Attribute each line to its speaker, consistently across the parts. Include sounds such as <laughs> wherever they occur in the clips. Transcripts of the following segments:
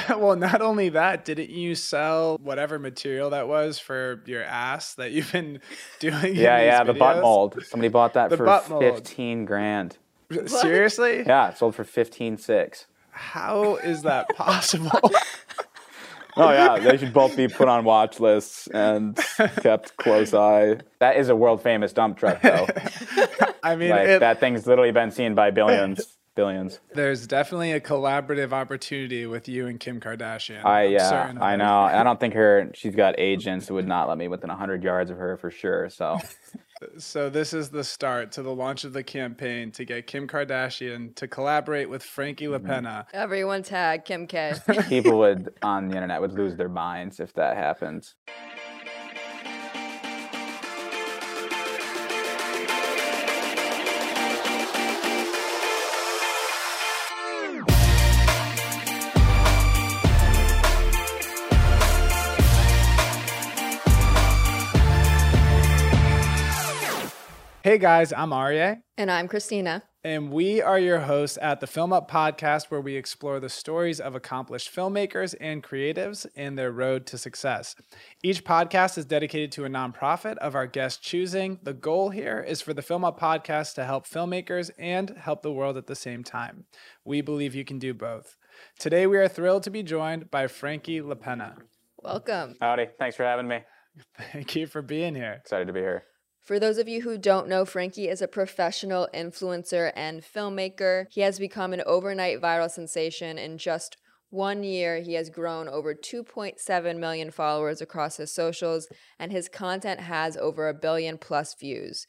Speaker 1: <laughs> well, not only that, didn't you sell whatever material that was for your ass that you've been <laughs> doing?
Speaker 2: Yeah,
Speaker 1: in
Speaker 2: yeah,
Speaker 1: these
Speaker 2: the butt mold. Somebody bought that
Speaker 1: The
Speaker 2: for 15 grand. <laughs>
Speaker 1: Seriously?
Speaker 2: Yeah, it sold for 15.6.
Speaker 1: How is that possible?
Speaker 2: Oh yeah, they should both be put on watch lists and kept close eye. That is a world famous dump truck though.
Speaker 1: I mean,
Speaker 2: like
Speaker 1: it,
Speaker 2: that thing's literally been seen by billions, billions.
Speaker 1: there's definitely a collaborative opportunity with you and Kim Kardashian.
Speaker 2: I yeah,
Speaker 1: certain of
Speaker 2: I know. I don't think her. She's got agents who would not let me within hundred yards of her for sure. So <laughs>
Speaker 1: So this is the start to the launch of the campaign to get Kim Kardashian to collaborate with Frankie
Speaker 2: Mm-hmm.
Speaker 1: LaPenna.
Speaker 3: Everyone tag Kim K. <laughs> <laughs>
Speaker 2: people would on the internet would lose their minds if that happened.
Speaker 1: Hey guys, I'm Arye.
Speaker 3: and I'm Christina.
Speaker 1: And we are your hosts at the Film Up podcast, where we explore the stories of accomplished filmmakers and creatives and their road to success. Each podcast is dedicated to a nonprofit of our guest choosing. The goal here is for the Film Up podcast to help filmmakers and help the world at the same time. We believe you can do both. Today, we are thrilled to be joined by Frankie LaPenna.
Speaker 3: Welcome.
Speaker 2: Howdy, thanks for having me. <laughs>
Speaker 1: Thank you for being here.
Speaker 2: Excited to be here.
Speaker 3: For those of you who don't know, Frankie is a professional influencer and filmmaker. He has become an overnight viral sensation. In just one year, he has grown over 2.7 million followers across his socials, and his content has over a billion plus views.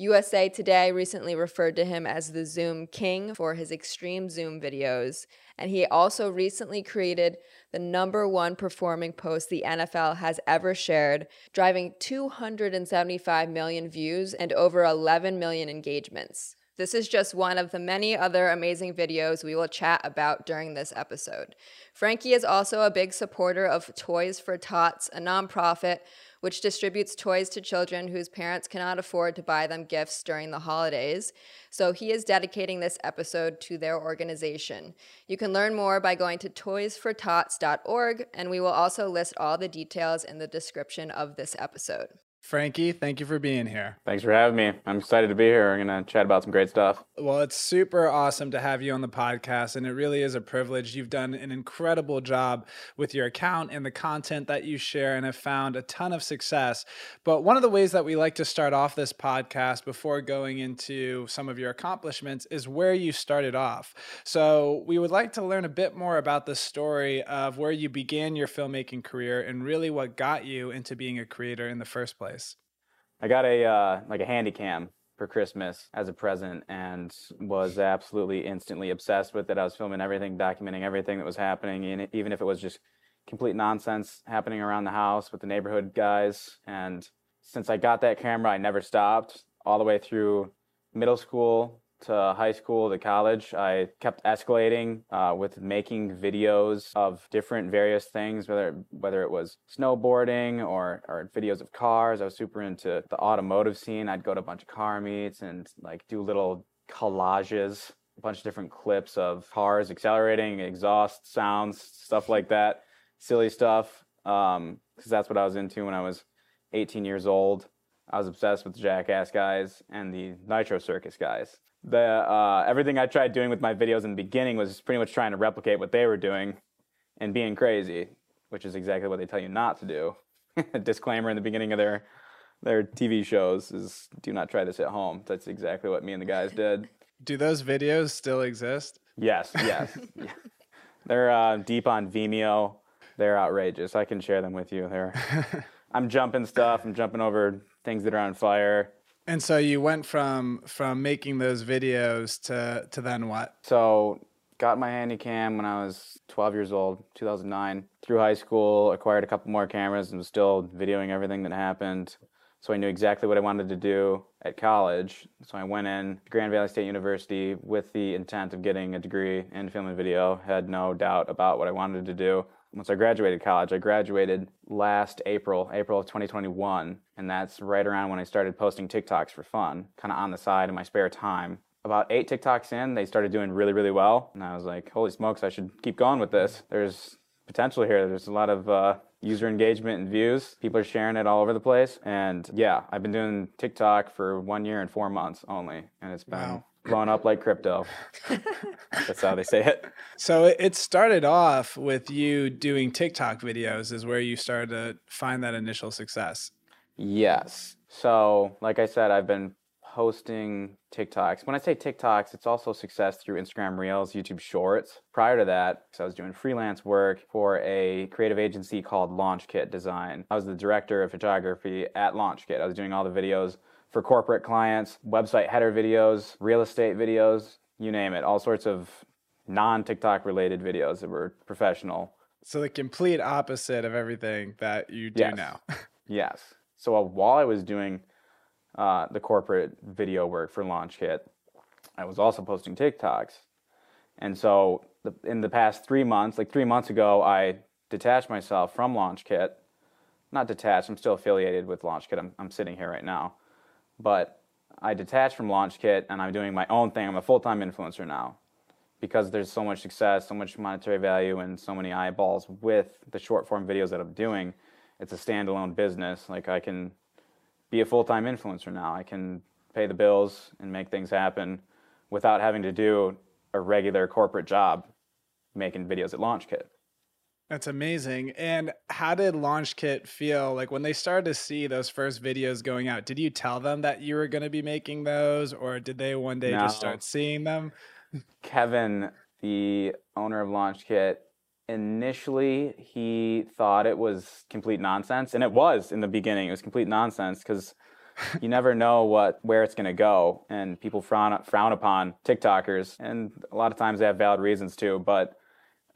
Speaker 3: USA Today recently referred to him as the Zoom King for his extreme Zoom videos. And he also recently created the number one performing post the NFL has ever shared, driving 275 million views and over 11 million engagements. This is just one of the many other amazing videos we will chat about during this episode. Frankie is also a big supporter of Toys for Tots, a nonprofit which distributes toys to children whose parents cannot afford to buy them gifts during the holidays. So he is dedicating this episode to their organization. You can learn more by going to toysfortots.org, and we will also list all the details in the description of this episode.
Speaker 1: Frankie, thank you for being here.
Speaker 2: Thanks for having me. I'm excited to be here. We're gonna chat about some great stuff.
Speaker 1: Well, it's super awesome to have you on the podcast, and it really is a privilege. You've done an incredible job with your account and the content that you share, and have found a ton of success. But one of the ways that we like to start off this podcast before going into some of your accomplishments is where you started off. So we would like to learn a bit more about the story of where you began your filmmaking career and really what got you into being a creator in the first place.
Speaker 2: I got a uh, like a handy cam for Christmas as a present and was absolutely instantly obsessed with it. I was filming everything, documenting everything that was happening, even if it was just complete nonsense happening around the house with the neighborhood guys. And since I got that camera, I never stopped all the way through middle school to high school to college. I kept escalating uh, with making videos of different various things, whether whether it was snowboarding or or videos of cars. I was super into the automotive scene. I'd go to a bunch of car meets and like do little collages, a bunch of different clips of cars accelerating, exhaust sounds, stuff like that, silly stuff. Um, because that's what I was into when I was 18 years old. I was obsessed with the Jackass guys and the Nitro Circus guys. The uh, everything I tried doing with my videos in the beginning was pretty much trying to replicate what they were doing and being crazy, which is exactly what they tell you not to do. A <laughs> disclaimer in the beginning of their their TV shows is do not try this at home. That's exactly what me and the guys did. <laughs>
Speaker 1: Do those videos still exist?
Speaker 2: Yes, yes. <laughs> Yeah. They're uh, deep on Vimeo. They're outrageous. I can share them with you. They're I'm jumping stuff. I'm jumping over things that are on fire.
Speaker 1: And so you went from from making those videos to to then what?
Speaker 2: So got my handy cam when I was 12 years old, 2009. Through high school, acquired a couple more cameras and was still videoing everything that happened. So I knew exactly what I wanted to do at college. So I went in Grand Valley State University with the intent of getting a degree in film and video. Had no doubt about what I wanted to do. Once I graduated college, I graduated last April, April of 2021, and that's right around when I started posting TikToks for fun, kind of on the side in my spare time. About eight TikToks in, they started doing really, really well, and I was like, "Holy smokes! I should keep going with this." There's potential here. There's a lot of uh, user engagement and views. People are sharing it all over the place. And yeah, I've been doing TikTok for one year and four months only, and it's been
Speaker 1: Wow.
Speaker 2: Blowing up like crypto. That's how they say it.
Speaker 1: So it started off with you doing TikTok videos, is where you started to find that initial success.
Speaker 2: Yes. So, like I said, I've been posting TikToks. When I say TikToks, it's also success through Instagram Reels, YouTube Shorts. Prior to that, I was doing freelance work for a creative agency called LaunchKit Design. I was the director of photography at LaunchKit. I was doing all the videos for corporate clients, website header videos, real estate videos, you name it, all sorts of non TikTok related videos that were professional.
Speaker 1: So the complete opposite of everything that you do
Speaker 2: Yes.
Speaker 1: now. <laughs>
Speaker 2: Yes. So while I was doing uh, the corporate video work for LaunchKit, I was also posting TikToks. And so the, in the past three months, like three months ago, I detached myself from LaunchKit. Not detached, I'm still affiliated with LaunchKit. I'm, I'm sitting here right now. But I detached from LaunchKit and I'm doing my own thing. I'm a full time influencer now because there's so much success, so much monetary value, and so many eyeballs with the short form videos that I'm doing. It's a standalone business. Like I can be a full time influencer now. I can pay the bills and make things happen without having to do a regular corporate job making videos at LaunchKit.
Speaker 1: That's amazing. And how did LaunchKit feel like when they started to see those first videos going out? Did you tell them that you were going to be making those, or did they one day just start seeing them? <laughs>
Speaker 2: Kevin, the owner of LaunchKit, initially he thought it was complete nonsense, and it was in the beginning. It was complete nonsense because <laughs> you never know what where it's going to go, and people frown frown upon TikTokers, and a lot of times they have valid reasons too. But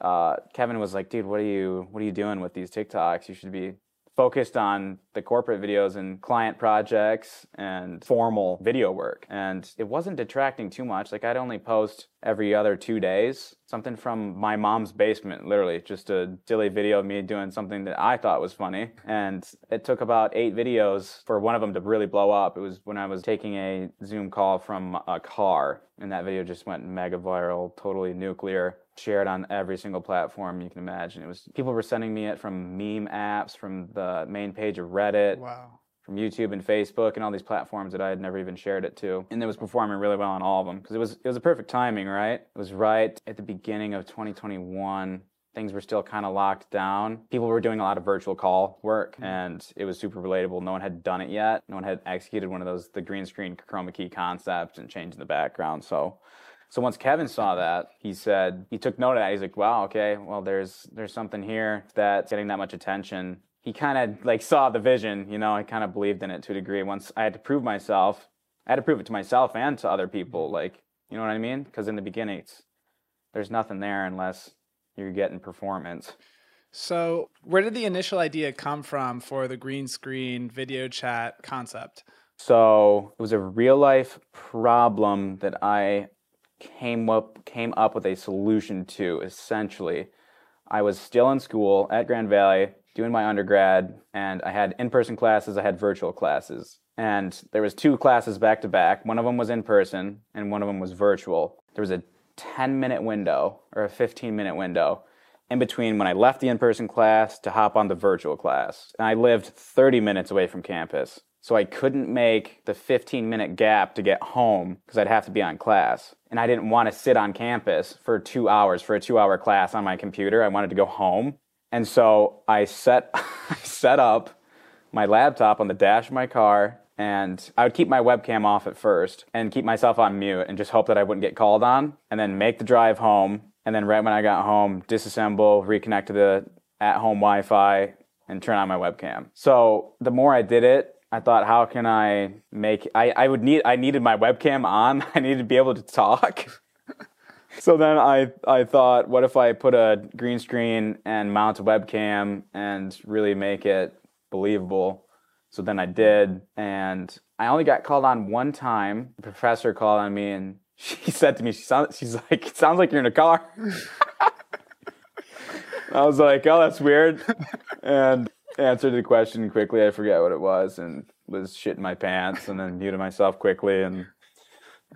Speaker 2: uh, Kevin was like, "Dude, what are you what are you doing with these TikToks? You should be focused on the corporate videos and client projects and formal video work. And it wasn't detracting too much. Like I'd only post every other two days, something from my mom's basement, literally just a silly video of me doing something that I thought was funny. And it took about eight videos for one of them to really blow up. It was when I was taking a Zoom call from a car and that video just went mega viral, totally nuclear shared on every single platform you can imagine. It was people were sending me it from meme apps, from the main page of Reddit,
Speaker 1: Wow.
Speaker 2: from YouTube and Facebook and all these platforms that I had never even shared it to. And it was performing really well on all of them because it was it was a perfect timing, right? It was right at the beginning of 2021. Things were still kind of locked down. People were doing a lot of virtual call work mm. and it was super relatable. No one had done it yet. No one had executed one of those the green screen chroma key concept and changing the background. So so once Kevin saw that, he said he took note of that. He's like, "Wow, okay, well, there's there's something here that's getting that much attention." He kind of like saw the vision, you know. I kind of believed in it to a degree. Once I had to prove myself, I had to prove it to myself and to other people. Mm-hmm. Like, you know what I mean? Because in the beginning, it's, there's nothing there unless you're getting performance.
Speaker 1: So, where did the initial idea come from for the green screen video chat concept?
Speaker 2: So it was a real life problem that I came up came up with a solution to. Essentially, I was still in school at Grand Valley doing my undergrad, and I had in-person classes. I had virtual classes, and there was two classes back to back. One of them was in person, and one of them was virtual. There was a 10-minute window or a 15-minute window in between when I left the in-person class to hop on the virtual class. And I lived 30 minutes away from campus. So I couldn't make the 15 minute gap to get home because I'd have to be on class. And I didn't want to sit on campus for two hours for a two hour class on my computer. I wanted to go home. And so I set, <laughs> I set up my laptop on the dash of my car and I would keep my webcam off at first and keep myself on mute and just hope that I wouldn't get called on and then make the drive home. And then right when I got home, disassemble, reconnect to the at home Wi Fi and turn on my webcam. So the more I did it, I thought, how can I make I, I would need I needed my webcam on. <laughs> I needed to be able to talk. <laughs> so then I I thought, what if I put a green screen and mount a webcam and really make it believable? So then I did, and I only got called on one time. The professor called on me, and <laughs> she said to me, she sound, she's like, it sounds like you're in a car. I was like, oh, that's weird, and answered the question quickly. I forget what it was, and was shitting my pants, and then muted myself quickly, and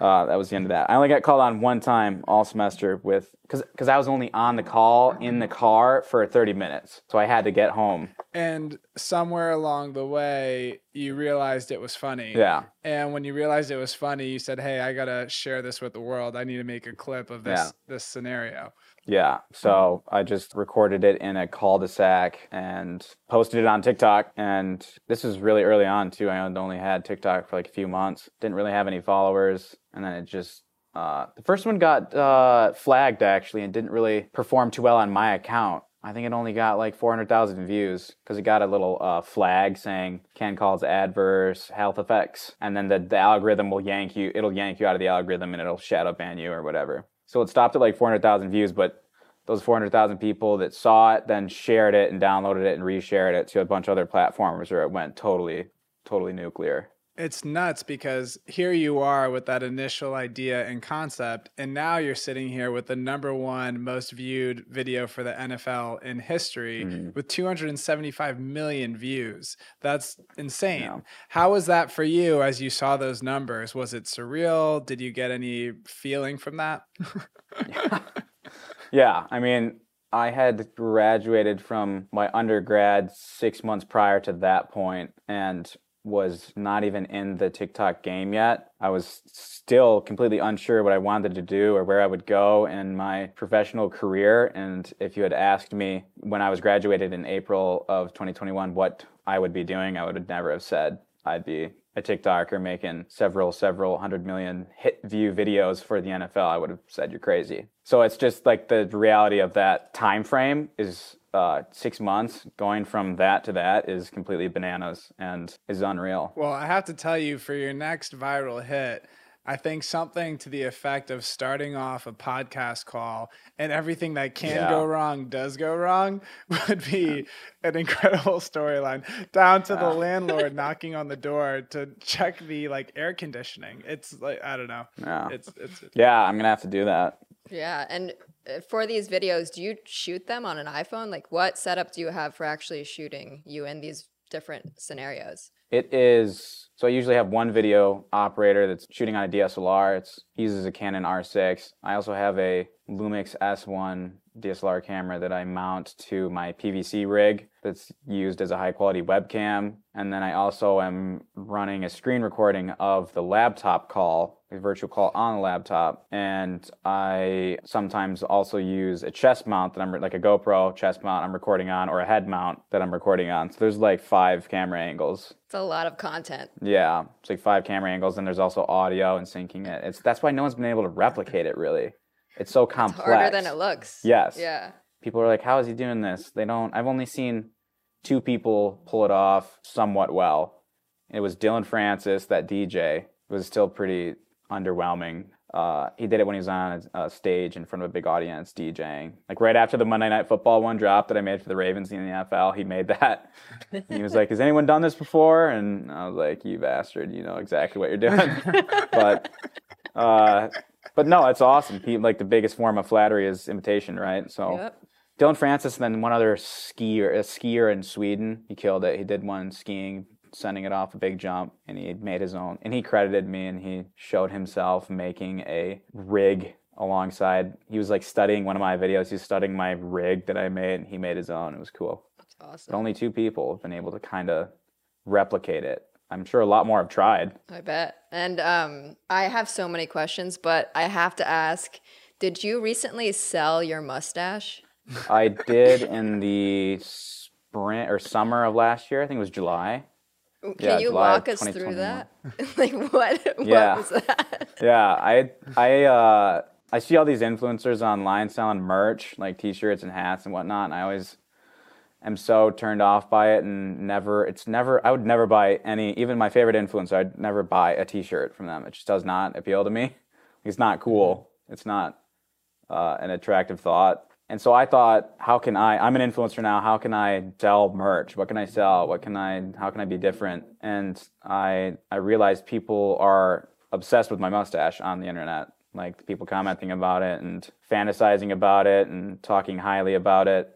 Speaker 2: uh, that was the end of that. I only got called on one time all semester with because because I was only on the call in the car for 30 minutes, so I had to get home.
Speaker 1: And somewhere along the way, you realized it was funny.
Speaker 2: Yeah,
Speaker 1: And when you realized it was funny, you said, "Hey, I gotta share this with the world. I need to make a clip of this
Speaker 2: Yeah.
Speaker 1: this scenario."
Speaker 2: Yeah. So I just recorded it in a cul-de-sac and posted it on TikTok. And this was really early on too. I only had TikTok for like a few months. Didn't really have any followers, and then it just. Uh, the first one got uh, flagged actually and didn't really perform too well on my account. I think it only got like 400,000 views because it got a little uh, flag saying can cause adverse health effects. And then the, the algorithm will yank you, it'll yank you out of the algorithm and it'll shadow ban you or whatever. So it stopped at like 400,000 views, but those 400,000 people that saw it then shared it and downloaded it and reshared it to a bunch of other platforms where it went totally, totally nuclear.
Speaker 1: It's nuts because here you are with that initial idea and concept, and now you're sitting here with the number one most viewed video for the NFL in history
Speaker 2: Mhm.
Speaker 1: with 275 million views. That's insane.
Speaker 2: Yeah.
Speaker 1: How was that for you as you saw those numbers? Was it surreal? Did you get any feeling from that? <laughs>
Speaker 2: Yeah, I mean, I had graduated from my undergrad six months prior to that point and was not even in the TikTok game yet. I was still completely unsure what I wanted to do or where I would go in my professional career. And if you had asked me when I was graduated in April of 2021 what I would be doing, I would have never have said I'd be a TikToker making several, several hundred million hit view videos for the NFL, I would have said you're crazy. So it's just like the reality of that time frame is uh, six months. Going from that to that is completely bananas and is unreal.
Speaker 1: Well, I have to tell you, for your next viral hit, I think something to the effect of starting off a podcast call and everything that can
Speaker 2: Yeah.
Speaker 1: go wrong does go wrong <laughs> would be an incredible storyline. Down to the landlord <laughs> knocking on the door to check the like air conditioning. It's like I don't know.
Speaker 2: Yeah.
Speaker 1: It's it's
Speaker 2: Yeah, I'm gonna have to do that.
Speaker 3: Yeah, and for these videos, do you shoot them on an iPhone? Like, what setup do you have for actually shooting you in these different scenarios?
Speaker 2: It is so I usually have one video operator that's shooting on a DSLR. It's he uses a Canon R6. I also have a Lumix S1 DSLR camera that I mount to my PVC rig that's used as a high quality webcam. And then I also am running a screen recording of the laptop call, a virtual call on the laptop. And I sometimes also use a chest mount that I'm re- like a GoPro chest mount I'm recording on or a head mount that I'm recording on. So there's like five camera angles.
Speaker 3: It's a lot of content.
Speaker 2: Yeah, it's like five camera angles, and there's also audio and syncing it. It's that's why no one's been able to replicate it. Really, it's so complex.
Speaker 3: It's harder than it looks.
Speaker 2: Yes.
Speaker 3: Yeah.
Speaker 2: People are like, "How is he doing this?" They don't. I've only seen two people pull it off somewhat well. It was Dillon Francis, that DJ. It was still pretty underwhelming. Uh, he did it when he was on a, a stage in front of a big audience DJing. Like right after the Monday Night Football one drop that I made for the Ravens in the NFL, he made that. And <laughs> he was like, "Has anyone done this before?" And I was like, "You bastard, you know exactly what you're doing." <laughs> but, uh, but no, it's awesome. He, like the biggest form of flattery is imitation, right? So.
Speaker 3: Yep.
Speaker 2: Dillon Francis, and then one other skier, a skier in Sweden. He killed it. He did one skiing, sending it off a big jump, and he made his own. And he credited me, and he showed himself making a rig alongside. He was like studying one of my videos. He was studying my rig that I made, and he made his own. It was cool.
Speaker 3: That's awesome.
Speaker 2: But only two people have been able to kind of replicate it. I'm sure a lot more have tried.
Speaker 3: I bet. And um, I have so many questions, but I have to ask Did you recently sell your mustache?
Speaker 2: I did in the spring or summer of last year. I think it was July.
Speaker 3: Can
Speaker 2: Yeah,
Speaker 3: you
Speaker 2: July
Speaker 3: walk us through that? <laughs> like, what, what
Speaker 2: Yeah.
Speaker 3: was that?
Speaker 2: Yeah, I I uh I see all these influencers online selling merch, like t-shirts and hats and whatnot, and I always am so turned off by it and never it's never I would never buy any even my favorite influencer, I'd never buy a t-shirt from them. It just does not appeal to me. It's not cool. It's not uh, an attractive thought. And so I thought, how can I? I'm an influencer now. How can I sell merch? What can I sell? What can I? How can I be different? And I I realized people are obsessed with my mustache on the internet. Like people commenting about it and fantasizing about it and talking highly about it.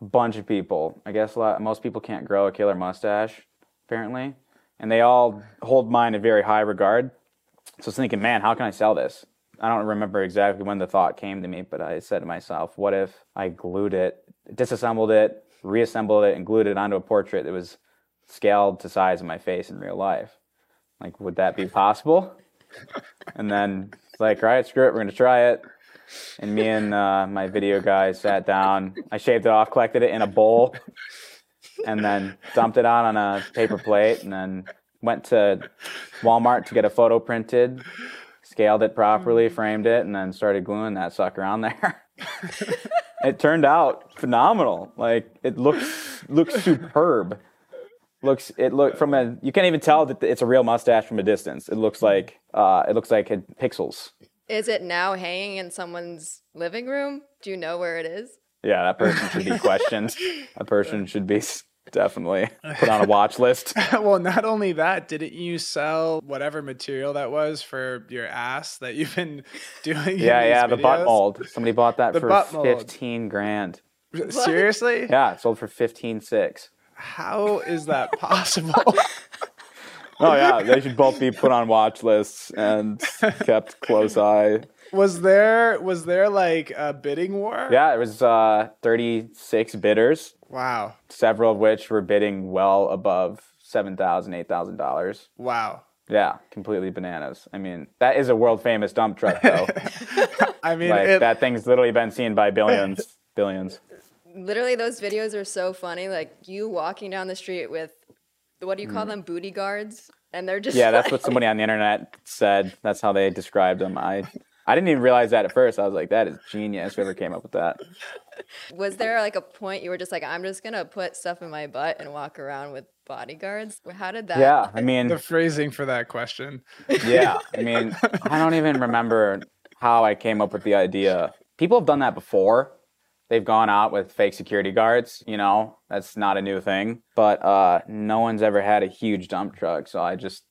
Speaker 2: Bunch of people. I guess lot, most people can't grow a killer mustache, apparently, and they all hold mine in very high regard. So I was thinking, man, how can I sell this? I don't remember exactly when the thought came to me, but I said to myself, what if I glued it, disassembled it, reassembled it, and glued it onto a portrait that was scaled to size of my face in real life? Like, would that be possible? and then it's like, right, screw it, we're gonna try it. And me and uh, my video guy sat down. I shaved it off, collected it in a bowl, and then dumped it out on a paper plate, and then went to Walmart to get a photo printed, scaled it properly, framed it, and then started gluing that sucker on there. <laughs> it turned out phenomenal. Like it looks looks superb. Looks it look from a you can't even tell that it's a real mustache from a distance. It looks like uh, it looks like it, pixels.
Speaker 3: Is it now hanging in someone's living room? Do you know where it is?
Speaker 2: Yeah, that person should be <laughs> questioned. that person should be definitely put on a watch list. <laughs>
Speaker 1: well, not only that, didn't you sell whatever material that was for your ass that you've been <laughs> doing? in
Speaker 2: Yeah,
Speaker 1: these
Speaker 2: yeah, the butt
Speaker 1: videos?
Speaker 2: mold. Somebody bought that
Speaker 1: The
Speaker 2: for fifteen grand.
Speaker 1: Seriously?
Speaker 2: Yeah, it sold for fifteen six.
Speaker 1: How is that possible? <laughs>
Speaker 2: Oh yeah, they should both be put on watch lists and kept close eye.
Speaker 1: was there was there like a bidding war?
Speaker 2: Yeah, it was uh, 36 bidders,
Speaker 1: Wow.
Speaker 2: several of which were bidding well above seven thousand, eight thousand dollars.
Speaker 1: Wow.
Speaker 2: Yeah, completely bananas. I mean, that is a world famous dump truck though. <laughs>
Speaker 1: I mean,
Speaker 2: like
Speaker 1: it,
Speaker 2: that thing's literally been seen by billions, billions.
Speaker 3: Literally, those videos are so funny. Like you walking down the street with, what do you
Speaker 2: Mm.
Speaker 3: call them? Booty guards, and they're just
Speaker 2: Yeah, that's what somebody on the internet said. That's how they described them. I I didn't even realize that at first. I was like, that is genius. Whoever came up with that. <laughs>
Speaker 3: Was there like a point you were just like, I'm just gonna put stuff in my butt and walk around with bodyguards? How did that?
Speaker 2: Yeah, I mean,
Speaker 1: the phrasing for that question.
Speaker 2: yeah, I <laughs> mean, I don't even remember how I came up with the idea. People have done that before. They've gone out with fake security guards, you know, that's not a new thing. But uh, no one's ever had a huge dump truck. So I just,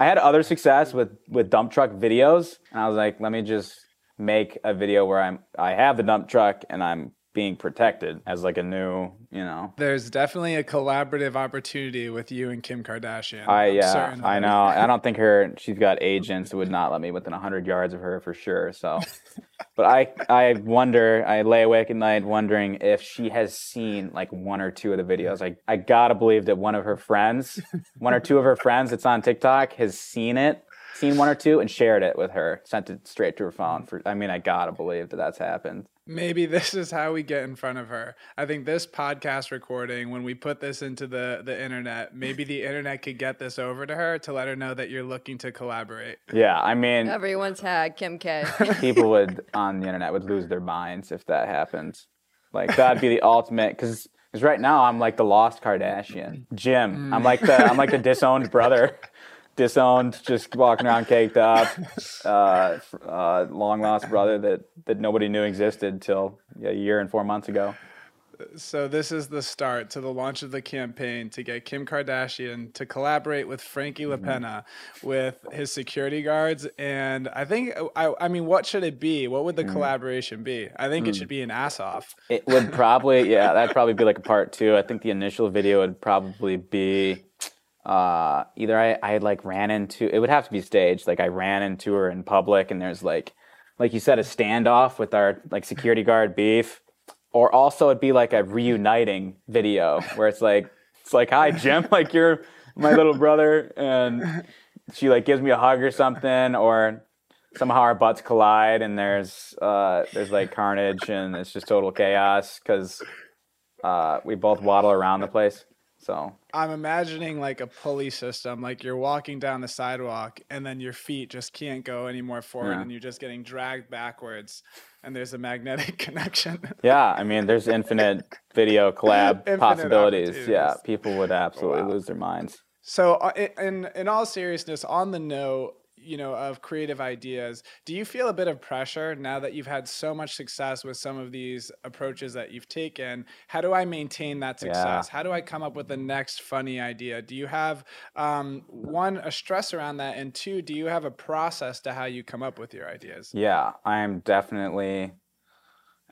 Speaker 2: I had other success with, with dump truck videos. And I was like, let me just make a video where I'm, I have the dump truck and I'm being protected as like a new, you know.
Speaker 1: There's definitely a collaborative opportunity with you and Kim Kardashian.
Speaker 2: I
Speaker 1: I'm
Speaker 2: yeah, I know. <laughs> I don't think her. She's got agents who would not let me within hundred yards of her for sure. So, <laughs> but I I wonder. I lay awake at night wondering if she has seen like one or two of the videos. I I gotta believe that one of her friends, one or two of her friends that's on TikTok has seen it, seen one or two, and shared it with her, sent it straight to her phone. For I mean, I gotta believe that that's happened.
Speaker 1: Maybe <laughs> this is how we get in front of her. I think this podcast recording, when we put this into the the internet, maybe the internet could get this over to her to let her know that you're looking to collaborate.
Speaker 2: Yeah, I mean,
Speaker 3: Everyone tag Kim K. <laughs>
Speaker 2: people would on the internet would lose their minds if that happened. Like that'd be the <laughs> ultimate because right now I'm like the lost Kardashian, Jim. I'm like the I'm like the disowned brother, disowned, just walking around caked up, uh, uh, long lost brother that that nobody knew existed till a year and four months ago.
Speaker 1: So this is the start to the launch of the campaign to get Kim Kardashian to collaborate with Frankie
Speaker 2: Mm-hmm.
Speaker 1: LaPenna with his security guards. And I think I, I mean, what should it be? What
Speaker 2: Mm.
Speaker 1: would the collaboration be? I think it should be an ass off.
Speaker 2: It would probably, yeah, <laughs> that'd probably be like a part two. I think the initial video would probably be uh, either I, I like ran into, it would have to be staged. Like I ran into her in public and there's like, like you said, a standoff with our like security guard beef. Or also it'd be like a reuniting video where it's like, it's like, hi, Jim, <laughs> like you're my little brother. And she like gives me a hug or something. Or somehow our butts collide and there's uh, there's like carnage and it's just total chaos because uh, we both waddle around the place. So
Speaker 1: I'm imagining like a pulley system, like you're walking down the sidewalk and then your feet just can't go any more forward
Speaker 2: Yeah.
Speaker 1: and you're just getting dragged backwards and there's a magnetic <laughs> connection.
Speaker 2: yeah, I mean, there's infinite video <laughs> collab
Speaker 1: Infinite
Speaker 2: possibilities. Yeah, people would absolutely
Speaker 1: Wow.
Speaker 2: lose their minds.
Speaker 1: So, uh, in in all seriousness, on the note, you know, of creative ideas, do you feel a bit of pressure now that you've had so much success with some of these approaches that you've taken? How do I maintain that
Speaker 2: Yeah.
Speaker 1: success? How do I come up with the next funny idea? Do you have um, one a stress around that, and two, do you have a process to how you come up with your ideas?
Speaker 2: Yeah, I'm definitely.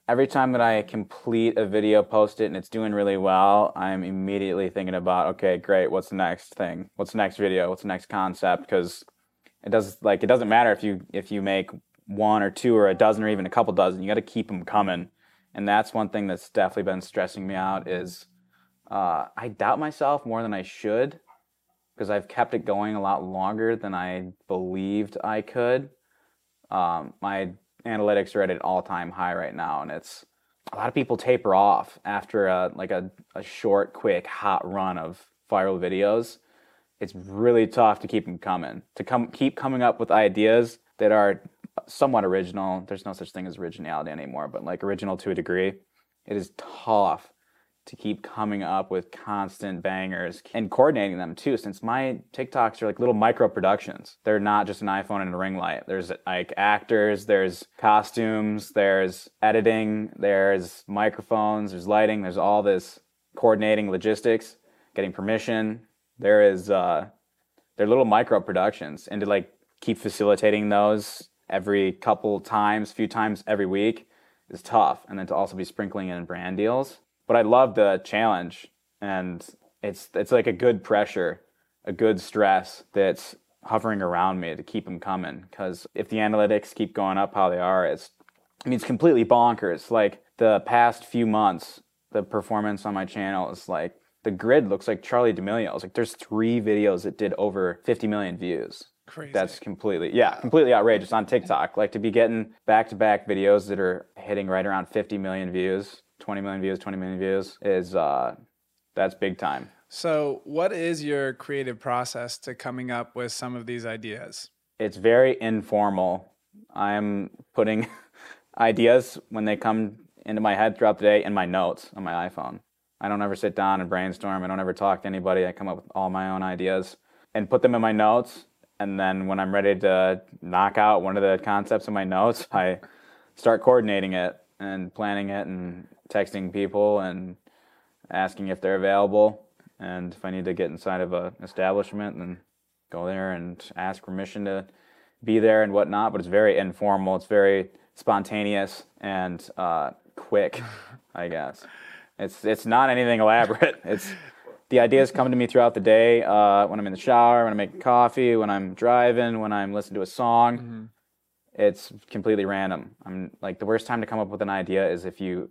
Speaker 2: Every time that I complete a video, post it, and it's doing really well, I'm immediately thinking about, okay, great, what's the next thing? What's the next video? What's the next concept? Because It does like it doesn't matter if you if you make one or two or a dozen or even a couple dozen. You got to keep them coming, and that's one thing that's definitely been stressing me out. Is uh, I doubt myself more than I should because I've kept it going a lot longer than I believed I could. Um, my analytics are at an all-time high right now, and it's a lot of people taper off after a like a, a short, quick, hot run of viral videos. It's really tough to keep them coming. To come keep coming up with ideas that are somewhat original. There's no such thing as originality anymore, but like original to a degree. It is tough to keep coming up with constant bangers and coordinating them too since my TikToks are like little micro productions. They're not just an iPhone and a ring light. There's like actors, there's costumes, there's editing, there's microphones, there's lighting, there's all this coordinating logistics, getting permission. There is uh they're little micro productions and to like keep facilitating those every couple times, few times every week is tough. And then to also be sprinkling in brand deals but I love the challenge, and it's it's like a good pressure, a good stress that's hovering around me to keep them coming. Because if the analytics keep going up how they are, it's I mean it's completely bonkers. Like the past few months, the performance on my channel is like the grid looks like Charli D'Amelio. like there's three videos that did over 50 million views.
Speaker 1: Crazy.
Speaker 2: That's completely yeah, completely outrageous on TikTok. Like to be getting back to back videos that are hitting right around 50 million views 20 million views, 20 million views is uh, that's big time.
Speaker 1: So, what is your creative process to coming up with some of these ideas?
Speaker 2: It's very informal. I'm putting <laughs> ideas when they come into my head throughout the day in my notes on my iPhone. I don't ever sit down and brainstorm. I don't ever talk to anybody. I come up with all my own ideas and put them in my notes. And then when I'm ready to knock out one of the concepts in my notes, I start coordinating it and planning it and texting people and asking if they're available. And if I need to get inside of a establishment, then go there and ask permission to be there and whatnot. But it's very informal. It's very spontaneous and uh, quick, <laughs> I guess. It's it's not anything elaborate. <laughs> It's the ideas come to me throughout the day uh, when I'm in the shower, when I'm making coffee, when I'm driving, when I'm listening to a song. Mm-hmm. It's completely random. I'm like the worst time to come up with an idea is if you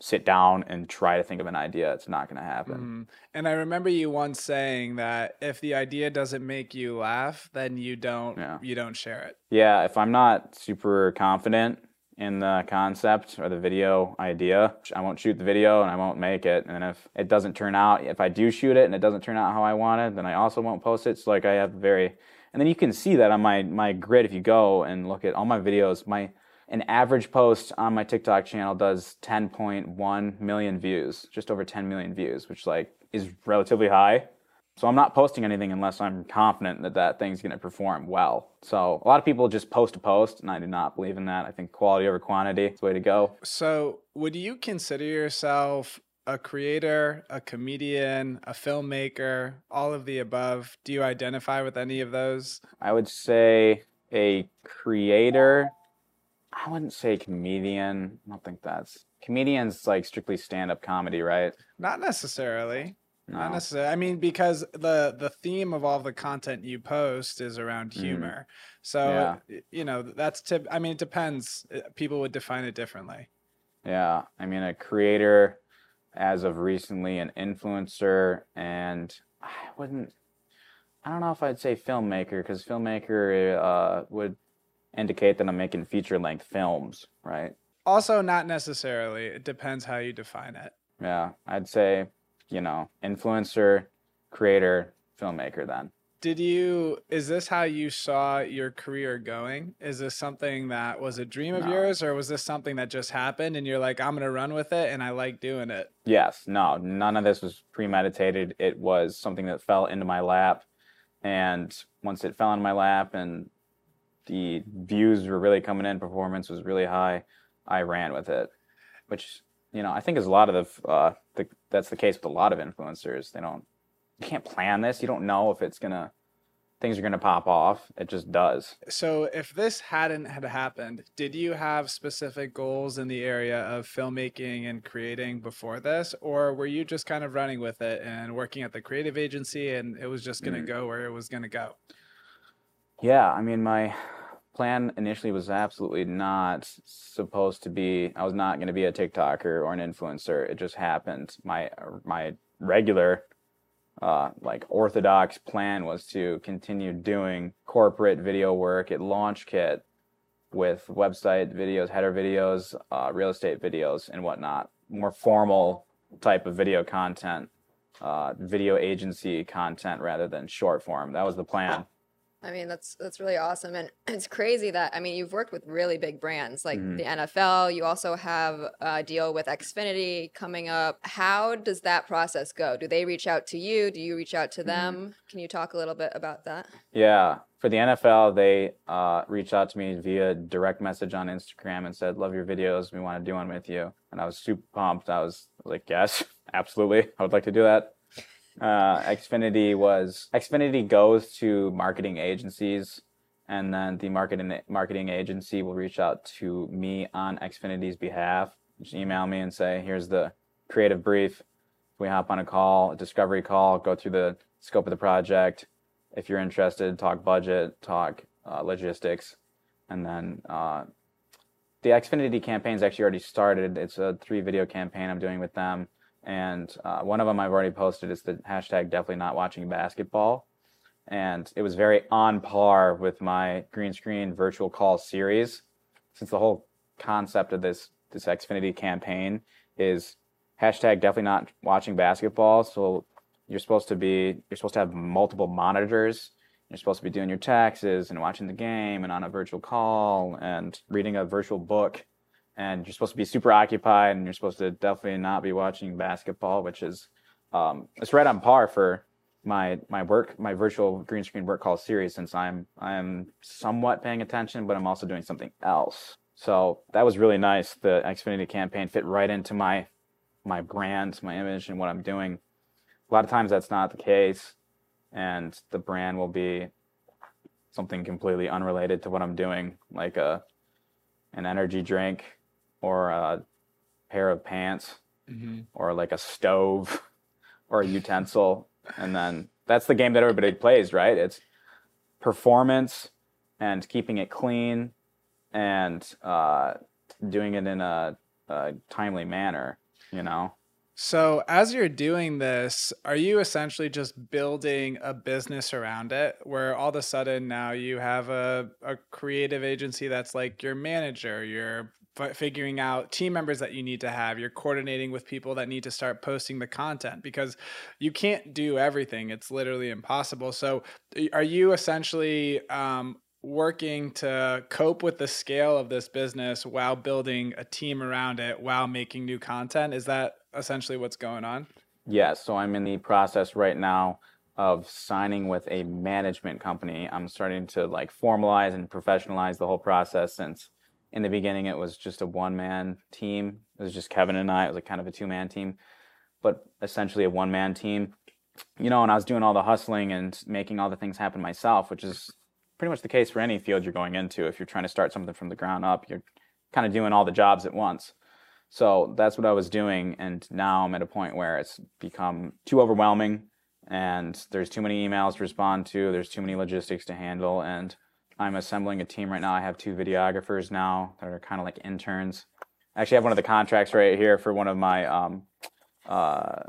Speaker 2: sit down and try to think of an idea, it's not going to happen. Mm.
Speaker 1: And I remember you once saying that if the idea doesn't make you laugh, then you don't yeah. you don't share it.
Speaker 2: Yeah, if I'm not super confident in the concept or the video idea, I won't shoot the video and I won't make it. And if it doesn't turn out, if I do shoot it and it doesn't turn out how I wanted, then I also won't post it. So like I have very and then you can see that on my my grid if you go and look at all my videos, my an average post on my TikTok channel does 10.1 million views, just over 10 million views, which like is relatively high. So I'm not posting anything unless I'm confident that that thing's going to perform well. So a lot of people just post a post, and I do not believe in that. I think quality over quantity is the way to go.
Speaker 1: So would you consider yourself a creator, a comedian, a filmmaker, all of the above? Do you identify with any of those?
Speaker 2: I would say a creator I wouldn't say comedian. I don't think that's comedians like strictly stand up comedy, right?
Speaker 1: Not necessarily. No. Not necessarily. I mean, because the the theme of all the content you post is around mm-hmm. humor. Mm. So yeah. you know that's tip. I mean, it depends. Uh, people would define it differently.
Speaker 2: Yeah, I mean, a creator, as of recently, an influencer, and I wouldn't. I don't know if I'd say filmmaker because filmmaker uh, would indicate that I'm making feature length films, right?
Speaker 1: Also, not necessarily. It depends how you define it.
Speaker 2: Yeah, I'd say, you know, influencer, creator, filmmaker then.
Speaker 1: Did you, is this how you saw your career going? Is this something that was a dream of no. yours, or was this something that just happened and you're like, I'm going to run with it and I like doing it?
Speaker 2: Yes, no, none of this was premeditated. It was something that fell into my lap. And once it fell in my lap and the views were really coming in, performance was really high, I ran with it, which you know I think is a lot of the, uh, the that's the case with a lot of influencers. They don't you can't plan this. You don't know if it's gonna things are gonna pop off. It just does.
Speaker 1: So if this hadn't had happened, did you have specific goals in the area of filmmaking and creating before this, or were you just kind of running with it and working at the creative agency and it was just gonna mm. go where it was gonna go?
Speaker 2: Yeah, I mean, my plan initially was absolutely not supposed to be. I was not going to be a TikToker or an influencer. It just happened. My my regular, uh, like orthodox plan was to continue doing corporate video work at LaunchKit with website videos, header videos, uh, real estate videos, and whatnot. More formal type of video content, uh, video agency content rather than short form. That was the plan.
Speaker 3: I mean, that's that's really awesome, and <clears throat> it's crazy that I mean, you've worked with really big brands like
Speaker 2: Mhm.
Speaker 3: the NFL. You also have a deal with Xfinity coming up. How does that process go? Do they reach out to you? Do you reach out to them? Can you talk a little bit about that?
Speaker 2: Yeah, for the NFL, they uh, reached out to me via direct message on Instagram and said, "Love your videos. We want to do one with you." And I was super pumped. I was like, "Yes, <laughs> absolutely. I would like to do that." Uh, Xfinity was Xfinity goes to marketing agencies, and then the marketing marketing agency will reach out to me on Xfinity's behalf. Just email me and say, "Here's the creative brief." We hop on a call, a discovery call, go through the scope of the project, if you're interested, talk budget, talk uh, logistics, and then uh, the Xfinity campaign's actually already started. It's a three video campaign I'm doing with them, and uh, one of them I've already posted. is the hashtag definitely not watching basketball, and it was very on par with my green screen virtual call series, since the whole concept of this this Xfinity campaign is hashtag definitely not watching basketball. So you're supposed to be you're supposed to have multiple monitors you're supposed to be doing your taxes and watching the game and on a virtual call and reading a virtual book and you're supposed to be super occupied and you're supposed to definitely not be watching basketball which is um, it's right on par for my my work my virtual green screen work call series since i'm i'm somewhat paying attention but i'm also doing something else. So that was really nice. The xfinity campaign fit right into my my brand my image and what i'm doing. A lot of times that's not the case and the brand will be something completely unrelated to what i'm doing like a an energy drink or a pair of pants
Speaker 1: Mm-hmm.
Speaker 2: or like a stove <laughs> or a utensil. And then that's the game that everybody plays right? It's performance and keeping it clean and uh, doing it in a, a timely manner you know?
Speaker 1: So, as you're doing this, are you essentially just building a business around it where all of a sudden now you have a, a creative agency that's like your manager, you're fi- figuring out team members that you need to have, you're coordinating with people that need to start posting the content because you can't do everything. It's literally impossible. So, are you essentially um, working to cope with the scale of this business while building a team around it while making new content? Is that essentially what's going on?
Speaker 2: Yes, so I'm in the process right now of signing with a management company. I'm starting to like formalize and professionalize the whole process since in the beginning it was just a one man team. It was just Kevin and I. It was like kind of a two man team, but essentially a one man team. You know, and I was doing all the hustling and making all the things happen myself, which is pretty much the case for any field you're going into. If you're trying to start something from the ground up, you're kind of doing all the jobs at once. So that's what I was doing, and now I'm at a point where it's become too overwhelming, and there's too many emails to respond to, there's too many logistics to handle, and I'm assembling a team right now. I have two videographers now that are kind of like interns. I actually have one of the contracts right here for one of my um, uh,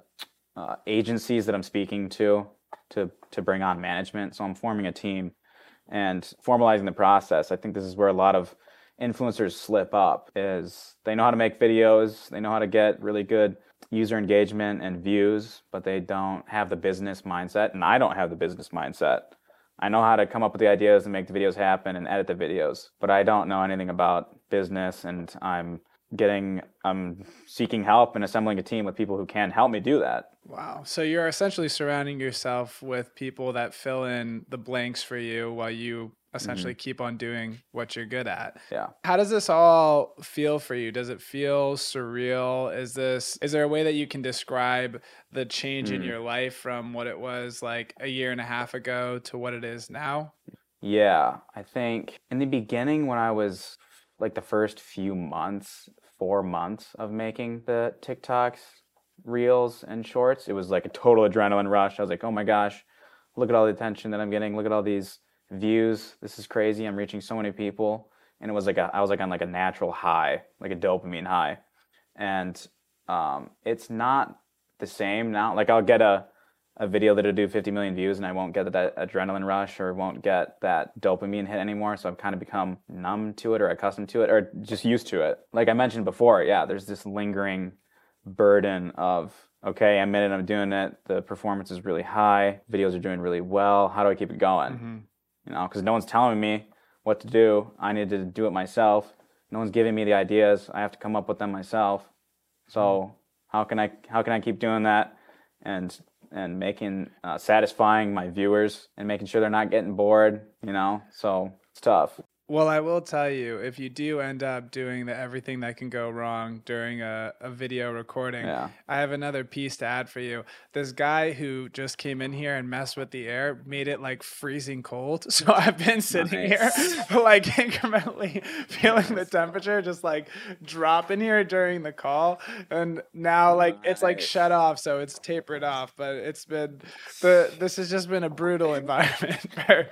Speaker 2: uh, agencies that I'm speaking to to to bring on management. So I'm forming a team and formalizing the process. I think this is where a lot of influencers slip up is they know how to make videos, they know how to get really good user engagement and views, but they don't have the business mindset and I don't have the business mindset. I know how to come up with the ideas and make the videos happen and edit the videos, but I don't know anything about business and I'm getting I'm seeking help and assembling a team with people who can help me do that.
Speaker 1: Wow. So you're essentially surrounding yourself with people that fill in the blanks for you while you essentially keep on doing what you're good at.
Speaker 2: Yeah.
Speaker 1: How does this all feel for you? Does it feel surreal? Is this is there a way that you can describe the change in
Speaker 2: Mm.
Speaker 1: your life from what it was like a year and a half ago to what it is now?
Speaker 2: Yeah, I think in the beginning when I was like the first few months, four months of making the TikToks, reels, and shorts, it was like a total adrenaline rush. I was like, oh my gosh, look at all the attention that I'm getting. Look at all these views. This is crazy. I'm reaching so many people. And it was like a, I was like on like a natural high, like a dopamine high. And um, it's not the same now. Like I'll get a, a video that'll do 50 million views and I won't get that adrenaline rush or won't get that dopamine hit anymore. So I've kind of become numb to it or accustomed to it or just used to it. Like I mentioned before, yeah, there's this lingering burden of, okay, I'm in it, I'm doing it. The performance is really high. Videos are doing really well. How do I keep it going?
Speaker 1: Mm-hmm.
Speaker 2: You know, because no one's telling me what to do. I need to do it myself. No one's giving me the ideas. I have to come up with them myself. So how can I how can I keep doing that and and making uh, satisfying my viewers and making sure they're not getting bored, you know? So it's tough.
Speaker 1: Well, I will tell you, if you do end up doing the everything that can go wrong during a, a video recording,
Speaker 2: Yeah.
Speaker 1: I have another piece to add for you. This guy who just came in here and messed with the air made it like freezing cold. <laughs> So I've been sitting
Speaker 2: Nice.
Speaker 1: here, <laughs> like incrementally feeling the temperature just like drop in here during the call. And now, like, it's like shut off. So it's tapered off. But it's been, the this has just been a brutal environment <laughs>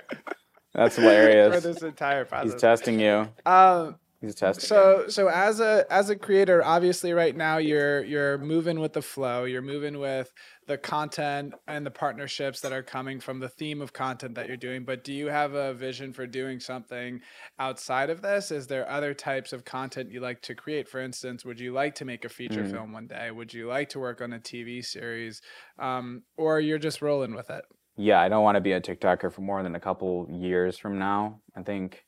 Speaker 1: for,
Speaker 2: That's <laughs>
Speaker 1: for
Speaker 2: hilarious.
Speaker 1: this entire process.
Speaker 2: He's testing you.
Speaker 1: um,
Speaker 2: He's testing. you.
Speaker 1: so so as a as a creator, obviously right now you're you're moving with the flow. You're moving with the content and the partnerships that are coming from the theme of content that you're doing. But do you have a vision for doing something outside of this? Is there other types of content you like to create? For instance, would you like to make a feature
Speaker 2: Mm.
Speaker 1: film one day? Would you like to work on a TV series? Um, or you're just rolling with it?
Speaker 2: Yeah, I don't want to be a TikToker for more than a couple years from now. I think,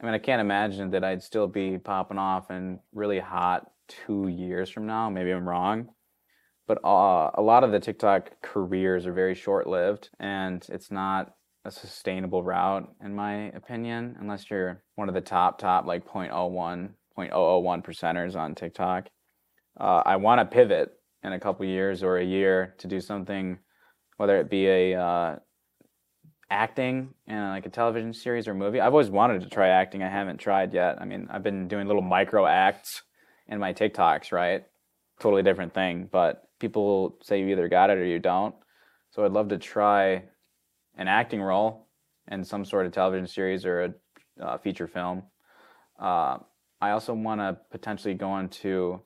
Speaker 2: I mean, I can't imagine that I'd still be popping off and really hot two years from now. Maybe I'm wrong. But uh, a lot of the TikTok careers are very short lived and it's not a sustainable route, in my opinion, unless you're one of the top, top like 0.01, 0.001 percenters on TikTok. Uh, I want to pivot in a couple years or a year to do something whether it be a uh, acting in like a television series or movie. I've always wanted to try acting. I haven't tried yet. I mean, I've been doing little micro acts in my TikToks, right? Totally different thing, but people say you either got it or you don't. So I'd love to try an acting role in some sort of television series or a uh, feature film. Uh, I also want to potentially go into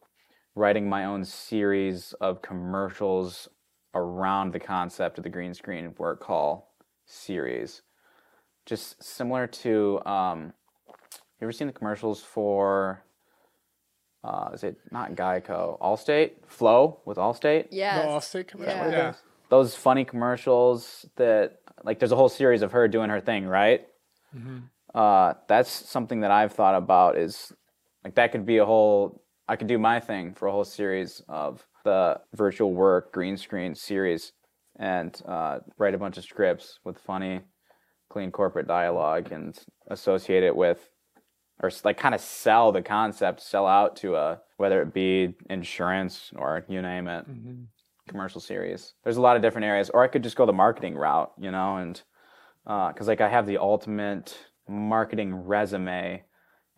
Speaker 2: writing my own series of commercials around the concept of the green screen work call series. Just similar to, um, you ever seen the commercials for, uh, is it not Geico, Allstate? Flow with Allstate?
Speaker 3: Yes.
Speaker 1: The Allstate commercial?
Speaker 3: Yeah.
Speaker 1: Yeah.
Speaker 2: Those funny commercials that, like, there's a whole series of her doing her thing, right?
Speaker 1: Mm-hmm.
Speaker 2: uh, that's something that I've thought about is like that could be a whole I could do my thing for a whole series of the virtual work green screen series and uh, write a bunch of scripts with funny clean corporate dialogue and associate it with or like kind of sell the concept sell out to a whether it be insurance or you name it
Speaker 1: Mhm.
Speaker 2: commercial series. There's a lot of different areas, or I could just go the marketing route, you know, and because like I have the ultimate marketing resume.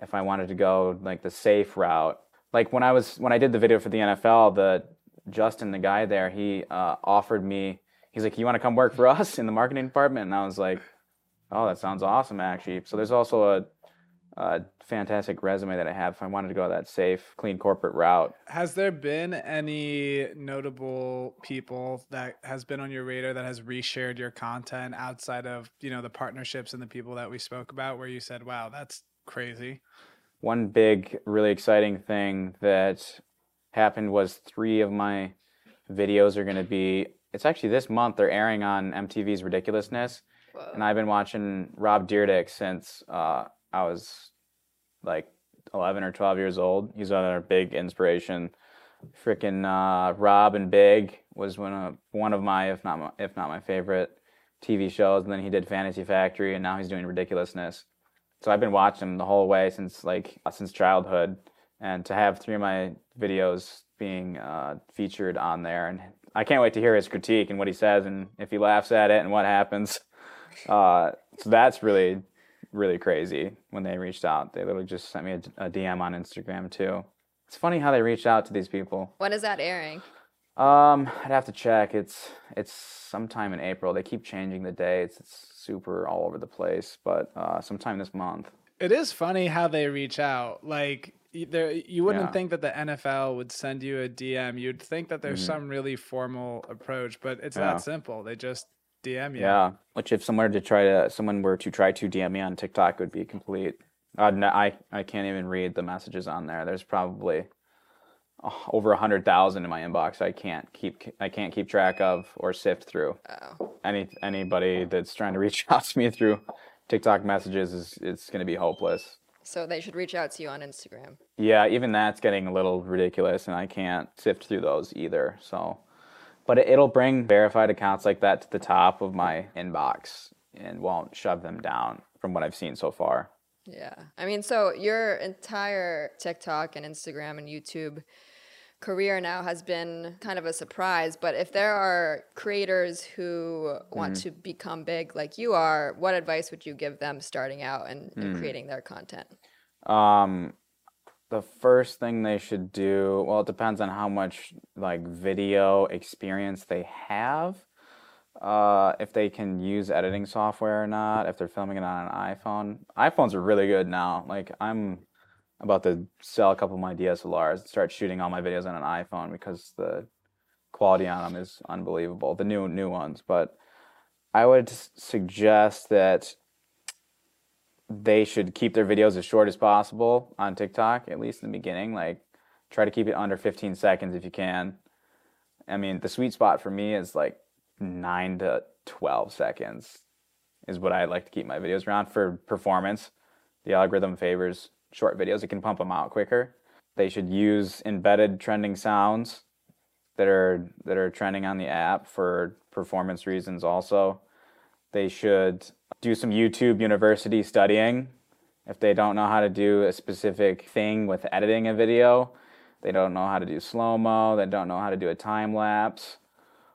Speaker 2: If I wanted to go like the safe route, like when I was when I did the video for the NFL, the Justin, the guy there, he uh, offered me. He's like, "You want to come work for <laughs> us in the marketing department?" And I was like, "Oh, that sounds awesome, actually." So there's also a, a fantastic resume that I have if I wanted to go that safe, clean corporate route.
Speaker 1: Has there been any notable people that has been on your radar that has reshared your content outside of, you know, the partnerships and the people that we spoke about where you said, wow, that's crazy?
Speaker 2: one big really exciting thing that happened was three of my videos are going to be it's actually this month they're airing on mtv's ridiculousness.
Speaker 3: Whoa.
Speaker 2: and i've been watching rob Dyrdek since uh, i was like 11 or 12 years old. He's another big inspiration. Freaking uh, rob and big was one of one of my if not my, if not my favorite tv shows. And then he did fantasy factory and now he's doing ridiculousness. So I've been watching him the whole way since like since childhood, and to have three of my videos being uh, featured on there, and I can't wait to hear his critique and what he says, and if he laughs at it and what happens. <laughs> Uh, so that's really really crazy when they reached out. They literally just sent me a, a DM on Instagram too. It's funny how they reach out to these people.
Speaker 3: When is that airing?
Speaker 2: Um, I'd have to check. It's it's sometime in April. They keep changing the dates. It's super all over the place, but uh, sometime this month.
Speaker 1: It is funny how they reach out. Like y- there, you wouldn't
Speaker 2: Yeah.
Speaker 1: think that the NFL would send you a DM. You'd think that there's
Speaker 2: Mhm.
Speaker 1: some really formal approach, but it's
Speaker 2: Yeah.
Speaker 1: that simple. They just DM you.
Speaker 2: Yeah. Which if someone were to try to someone were to try to DM me on TikTok would be complete. I'd n- I I can't even read the messages on there. There's probably uh, over a hundred thousand in my inbox. I can't keep I can't keep track of or sift through.
Speaker 3: Oh.
Speaker 2: Any anybody that's trying to <laughs> reach out to me through TikTok messages is it's going to be hopeless.
Speaker 3: So they should reach out to you on Instagram.
Speaker 2: Yeah, even that's getting a little ridiculous, and I can't sift through those either. So, but it, it'll bring verified accounts like that to the top of my inbox and won't shove them down from what I've seen so far.
Speaker 3: Yeah. I mean, so your entire TikTok and Instagram and YouTube career now has been kind of a surprise. But if there are creators who want to become big like you are, what advice would you give them starting out and, and creating their content?
Speaker 2: Um, the first thing they should do, well, it depends on how much like video experience they have. Uh, if they can use editing software or not, if they're filming it on an iPhone. iPhones are really good now. Like I'm about to sell a couple of my DSLRs and start shooting all my videos on an iPhone because the quality on them is unbelievable. The new new ones, but I would suggest that they should keep their videos as short as possible on TikTok, at least in the beginning. Like, try to keep it under 15 seconds if you can. I mean, the sweet spot for me is like 9 to 12 seconds, is what I like to keep my videos around for performance. The algorithm favors short videos, it can pump them out quicker. They should use embedded trending sounds that are that are trending on the app for performance reasons also. They should do some YouTube university studying. If they don't know how to do a specific thing with editing a video, they don't know how to do slow mo, they don't know how to do a time lapse,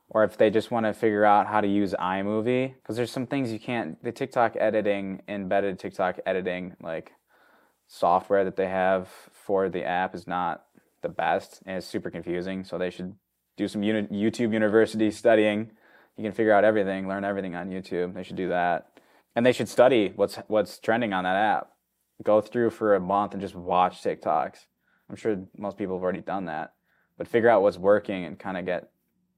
Speaker 2: or if they just want to figure out how to use iMovie, because there's some things you can't, the TikTok editing, embedded TikTok editing, like software that they have for the app is not the best and it's super confusing. So they should do some uni- YouTube university studying. You can figure out everything, learn everything on YouTube. They should do that, and they should study what's what's trending on that app. Go through for a month and just watch TikToks. I'm sure most people have already done that, but figure out what's working and kind of get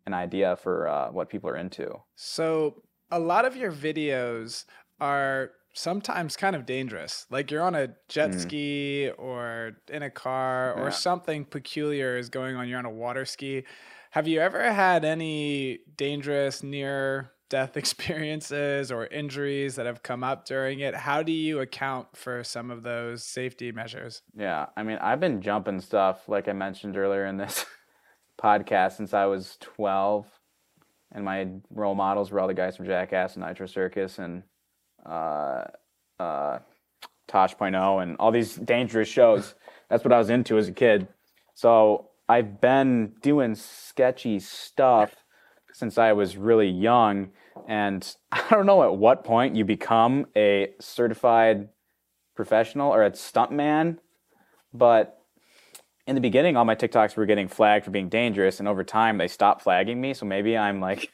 Speaker 2: an idea for uh, what people are into.
Speaker 1: So a lot of your videos are sometimes kind of dangerous. Like you're on a jet
Speaker 2: Mm.
Speaker 1: ski or in a car or
Speaker 2: Yeah.
Speaker 1: something peculiar is going on. You're on a water ski. Have you ever had any dangerous near death <laughs> experiences or injuries that have come up during it? How do you account for some of those safety measures?
Speaker 2: Yeah, I mean, I've been jumping stuff like I mentioned earlier in this <laughs> podcast since I was 12, and my role models were all the guys from Jackass and Nitro Circus and uh, uh, Tosh.0 and all these dangerous shows. That's what I was into as a kid. So I've been doing sketchy stuff since I was really young, and <laughs> I don't know at what point you become a certified professional or a stuntman, but in the beginning, all my TikToks were getting flagged for being dangerous, and over time, they stopped flagging me. So maybe I'm like,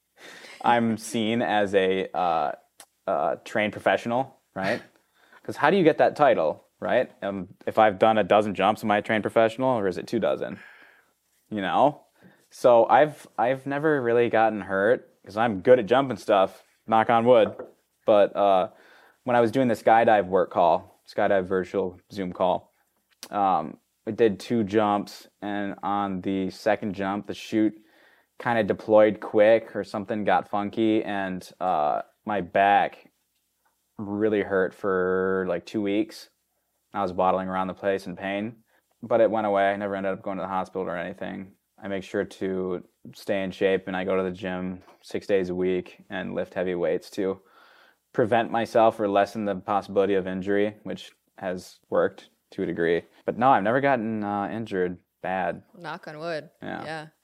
Speaker 2: <laughs> I'm seen as a uh, uh, trained professional, right? Because how do you get that title, right? Um, if I've done a dozen jumps, am I a trained professional, or is it two dozen? You know. So I've I've never really gotten hurt because I'm good at jumping stuff. Knock on wood. But uh, when I was doing the skydive work call, skydive virtual Zoom call, um, I did two jumps, and on the second jump, the chute kind of deployed quick, or something got funky, and uh, my back really hurt for like two weeks. I was bottling around the place in pain, but it went away. I never ended up going to the hospital or anything. I make sure to stay in shape, and I go to the gym six days a week and lift heavy weights to prevent myself or lessen the possibility of injury, which has worked to a degree. But no, I've never gotten uh, injured bad.
Speaker 3: Knock on wood.
Speaker 2: Yeah.
Speaker 3: Yeah. <laughs>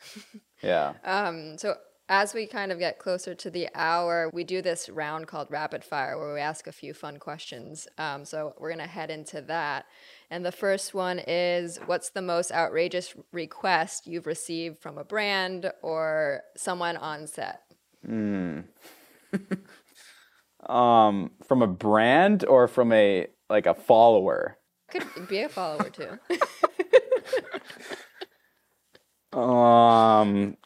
Speaker 2: Yeah.
Speaker 3: Um, so As we kind of get closer to the hour, we do this round called Rapid Fire where we ask a few fun questions. Um, so we're going to head into that. And the first one is What's the most outrageous request you've received from a brand or someone on set?
Speaker 2: Mm. <laughs> um, from a brand or from a like a follower?
Speaker 3: Could be a follower too. <laughs>
Speaker 2: um,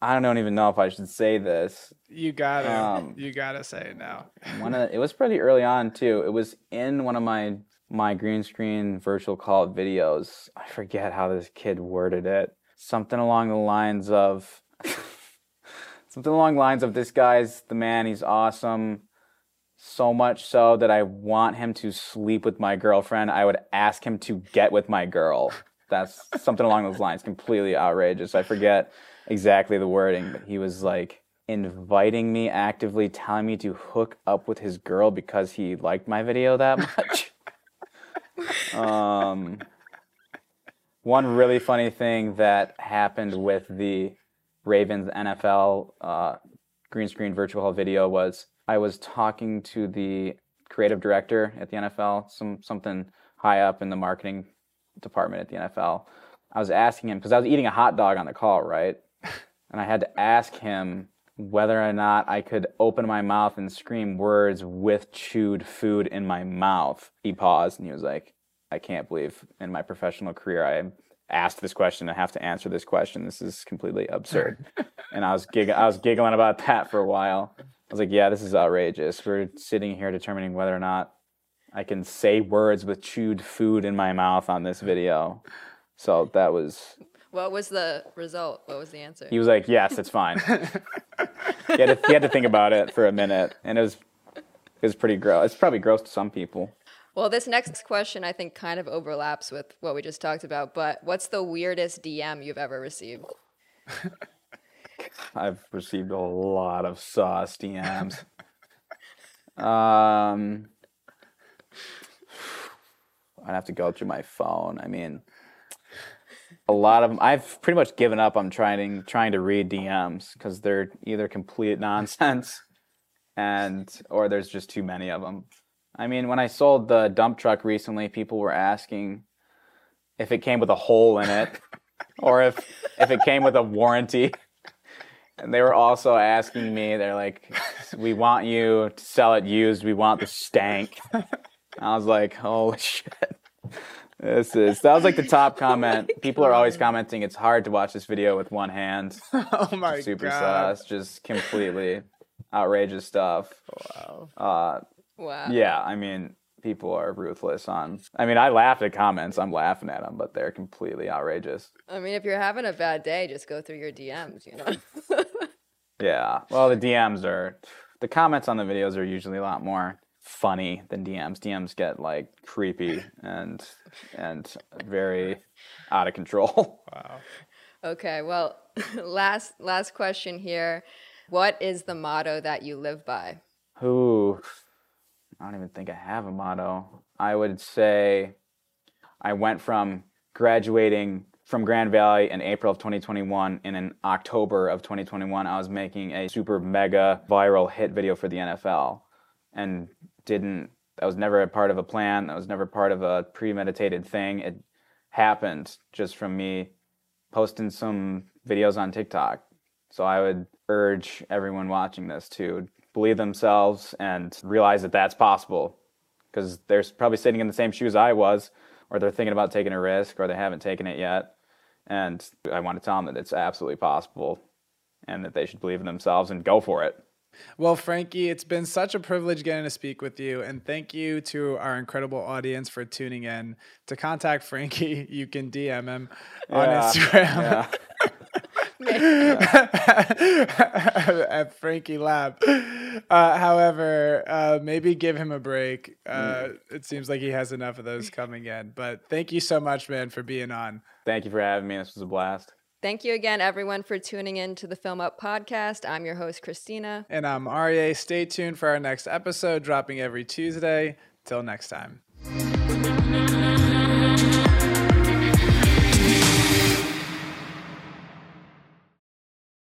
Speaker 2: I don't even know if I should say this.
Speaker 1: You gotta, um, you gotta say it now.
Speaker 2: one of it was pretty early on too. It was in one of my my green screen virtual call videos. I forget how this kid worded it. Something along the lines of <laughs> something along the lines of this guy's the man. He's awesome. So much so that I want him to sleep with my girlfriend. I would ask him to get with my girl. That's something along those lines. Completely outrageous. I forget exactly the wording, but he was like inviting me actively, telling me to hook up with his girl because he liked my video that <laughs> much. um, one really funny thing that happened with the Ravens NFL uh, green screen virtual hall video was I was talking to the creative director at the NFL, some something high up in the marketing department at the NFL. I was asking him because I was eating a hot dog on the call, right? And I had to ask him whether or not I could open my mouth and scream words with chewed food in my mouth. He paused and he was like, I can't believe in my professional career I asked this question and have to answer this question. This is completely absurd. <laughs> and I was gig- I was giggling about that for a while. I was like, yeah, this is outrageous. We're sitting here determining whether or not I can say words with chewed food in my mouth on this video. So that was
Speaker 3: what was the result? What was the answer?
Speaker 2: He was like, "Yes, it's fine." <laughs> he, had to, he had to think about it for a minute, and it was it was pretty gross. It's probably gross to some people.
Speaker 3: Well, this next question I think kind of overlaps with what we just talked about. But what's the weirdest DM you've ever received? <laughs>
Speaker 2: I've received a lot of sauce DMs. <laughs> um, I'd have to go through my phone. I mean, a lot of them. I've pretty much given up on trying trying to read DMs because they're either complete <laughs> nonsense, and or there's just too many of them. I mean, when I sold the dump truck recently, people were asking if it came with a hole in it, or if if it came with a warranty. And they were also asking me, they're like, "We want you to sell it used. We want the stank." I was like, "Holy <laughs> shit!" This is that was like the top <laughs> comment. People are always commenting. It's hard to watch this video with one hand. <laughs>
Speaker 1: oh my
Speaker 2: Super
Speaker 1: god!
Speaker 2: sauce, just completely outrageous stuff.
Speaker 1: Wow.
Speaker 2: Uh,
Speaker 3: Wow.
Speaker 2: yeah, I mean, people are ruthless on. I mean, I laugh at comments. I'm laughing at them, but they're completely outrageous.
Speaker 3: I mean, if you're having a bad day, just go through your DMs. You know. <laughs>
Speaker 2: Yeah. Well, the DMs are the comments on the videos are usually a lot more funny than DMs. DMs get like creepy <laughs> and and very out of control. <laughs>
Speaker 1: Wow.
Speaker 3: okay. Well, <laughs> last last question here. What is the motto that you live by?
Speaker 2: Ooh, I don't even think I have a motto. I would say I went from graduating from Grand Valley in April of 2021 and in October of 2021 I was making a super mega viral hit video for the NFL and didn't that was never a part of a plan, that was never part of a premeditated thing. It happened just from me posting some videos on TikTok. So I would urge everyone watching this to believe themselves and realize that that's possible because they're probably sitting in the same shoes I was, or they're thinking about taking a risk, or they haven't taken it yet. And I want to tell them that it's absolutely possible and that they should believe in themselves and go for it.
Speaker 1: Well, Frankie, it's been such a privilege getting to speak with you. And thank you to our incredible audience for tuning in. To contact Frankie, <laughs> you can DM him on Instagram <laughs> <laughs>
Speaker 2: yeah.
Speaker 1: at Frankie Lab. Uh, however, uh, maybe give him a break. Uh, it seems like he has enough of those coming in. But thank you so much, man, for being on.
Speaker 2: Thank you for having me. This was a blast.
Speaker 3: Thank you again, everyone, for tuning in to the Film Up podcast. I'm your host, Christina.
Speaker 1: And I'm Aria. Stay tuned for our next episode, dropping every Tuesday. Till next time.